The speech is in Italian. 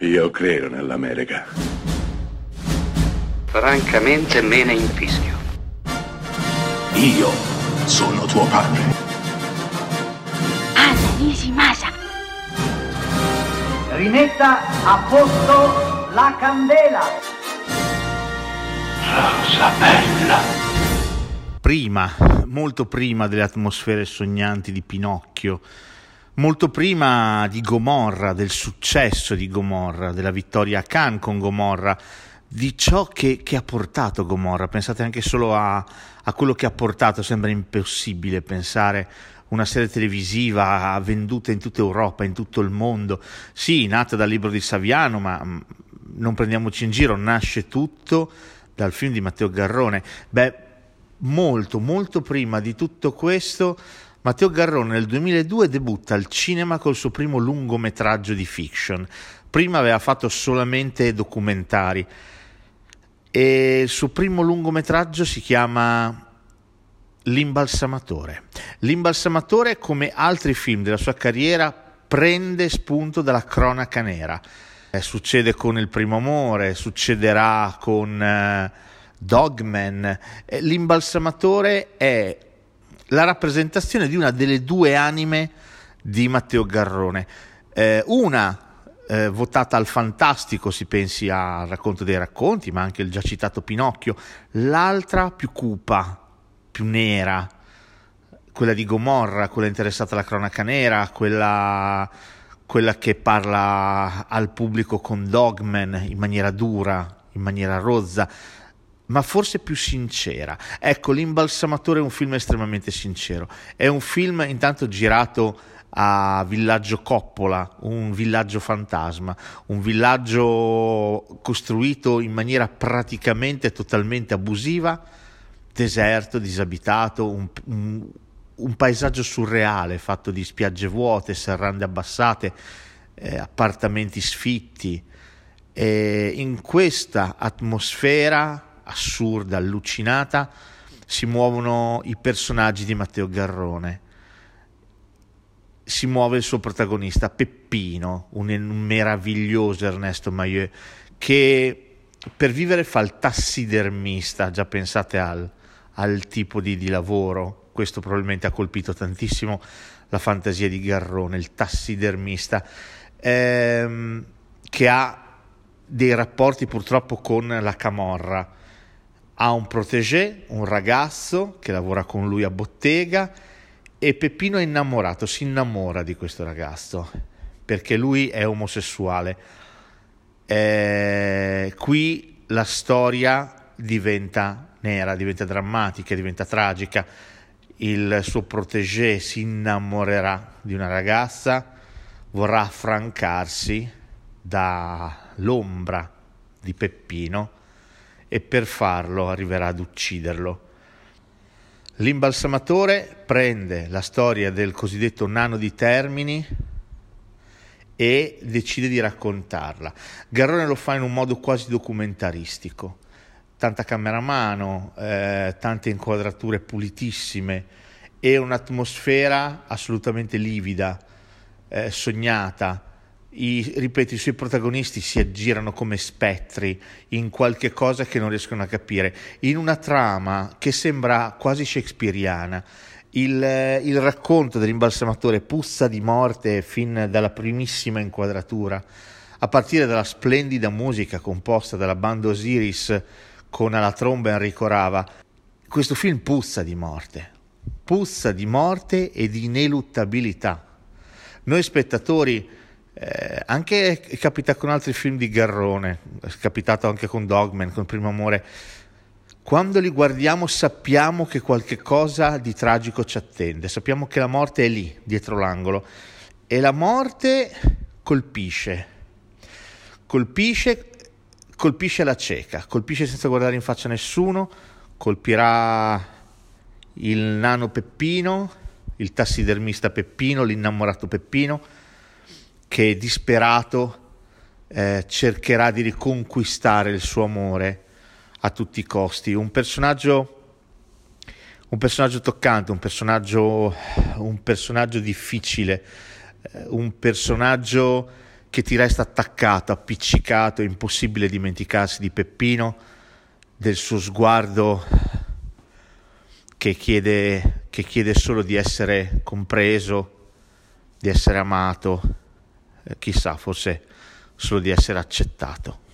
Io credo nell'America. Francamente me ne infischio. Io sono tuo padre. Anna Nishimasa. Rimetta a posto la candela. Rosa bella. Prima, molto prima delle atmosfere sognanti di Pinocchio, molto prima di Gomorra, del successo di Gomorra, della vittoria a Cannes con Gomorra, di ciò che, che ha portato Gomorra. Pensate anche solo a, a, quello che ha portato, sembra impossibile pensare una serie televisiva venduta in tutta Europa, in tutto il mondo. Sì, nata dal libro di Saviano, ma mm, non prendiamoci in giro, nasce tutto dal film di Matteo Garrone. Beh, molto, molto prima di tutto questo Matteo Garrone nel 2002 debutta al cinema col suo primo lungometraggio di fiction. Prima aveva fatto solamente documentari e il suo primo lungometraggio si chiama L'imbalsamatore. L'imbalsamatore, come altri film della sua carriera, prende spunto dalla cronaca nera. Eh, succede con Il primo amore, succederà con eh, Dogman. Eh, l'imbalsamatore è la rappresentazione di una delle due anime di Matteo Garrone. Eh, una eh, votata al fantastico, si pensi al racconto dei racconti, ma anche il già citato Pinocchio, l'altra più cupa, più nera, quella di Gomorra, quella interessata alla cronaca nera, quella, quella che parla al pubblico con dogmen in maniera dura, in maniera rozza ma forse più sincera. Ecco, L'imbalsamatore è un film estremamente sincero. È un film intanto girato a Villaggio Coppola, un villaggio fantasma, un villaggio costruito in maniera praticamente totalmente abusiva, deserto, disabitato, un, un, un paesaggio surreale fatto di spiagge vuote, serrande abbassate, eh, appartamenti sfitti. E in questa atmosfera assurda, allucinata, si muovono i personaggi di Matteo Garrone. Si muove il suo protagonista, Peppino, un, meraviglioso Ernesto Maillot, che per vivere fa il tassidermista, già pensate al, al tipo di, di, lavoro, questo probabilmente ha colpito tantissimo la fantasia di Garrone, il tassidermista, ehm, che ha dei rapporti purtroppo con la camorra, ha un protégé, un ragazzo che lavora con lui a bottega e Peppino è innamorato, si innamora di questo ragazzo perché lui è omosessuale. Eh, qui la storia diventa nera, diventa drammatica, diventa tragica. Il suo protégé si innamorerà di una ragazza, vorrà affrancarsi dall'ombra di Peppino e per farlo arriverà ad ucciderlo. L'imbalsamatore prende la storia del cosiddetto nano di Termini e decide di raccontarla. Garrone lo fa in un modo quasi documentaristico, tanta camera a mano, eh, tante inquadrature pulitissime e un'atmosfera assolutamente livida, eh, sognata, i, ripeto, i suoi protagonisti si aggirano come spettri in qualche cosa che non riescono a capire, in una trama che sembra quasi shakespeariana. Il, il racconto dell'imbalsamatore puzza di morte fin dalla primissima inquadratura, a partire dalla splendida musica composta dalla banda Osiris con alla tromba Enrico Rava. Questo film puzza di morte, puzza di morte e di ineluttabilità. Noi spettatori eh, anche capita con altri film di Garrone, è capitato anche con Dogman, con Primo Amore. Quando li guardiamo sappiamo che qualche cosa di tragico ci attende, sappiamo che la morte è lì, dietro l'angolo. E la morte colpisce, colpisce, colpisce la cieca, colpisce senza guardare in faccia nessuno, colpirà il nano Peppino, il tassidermista Peppino, l'innamorato Peppino che disperato eh, cercherà di riconquistare il suo amore a tutti i costi. Un personaggio, un personaggio toccante, un personaggio, un personaggio difficile, eh, un personaggio che ti resta attaccato, appiccicato, è impossibile dimenticarsi di Peppino, del suo sguardo che chiede, che chiede solo di essere compreso, di essere amato, chissà, forse solo di essere accettato.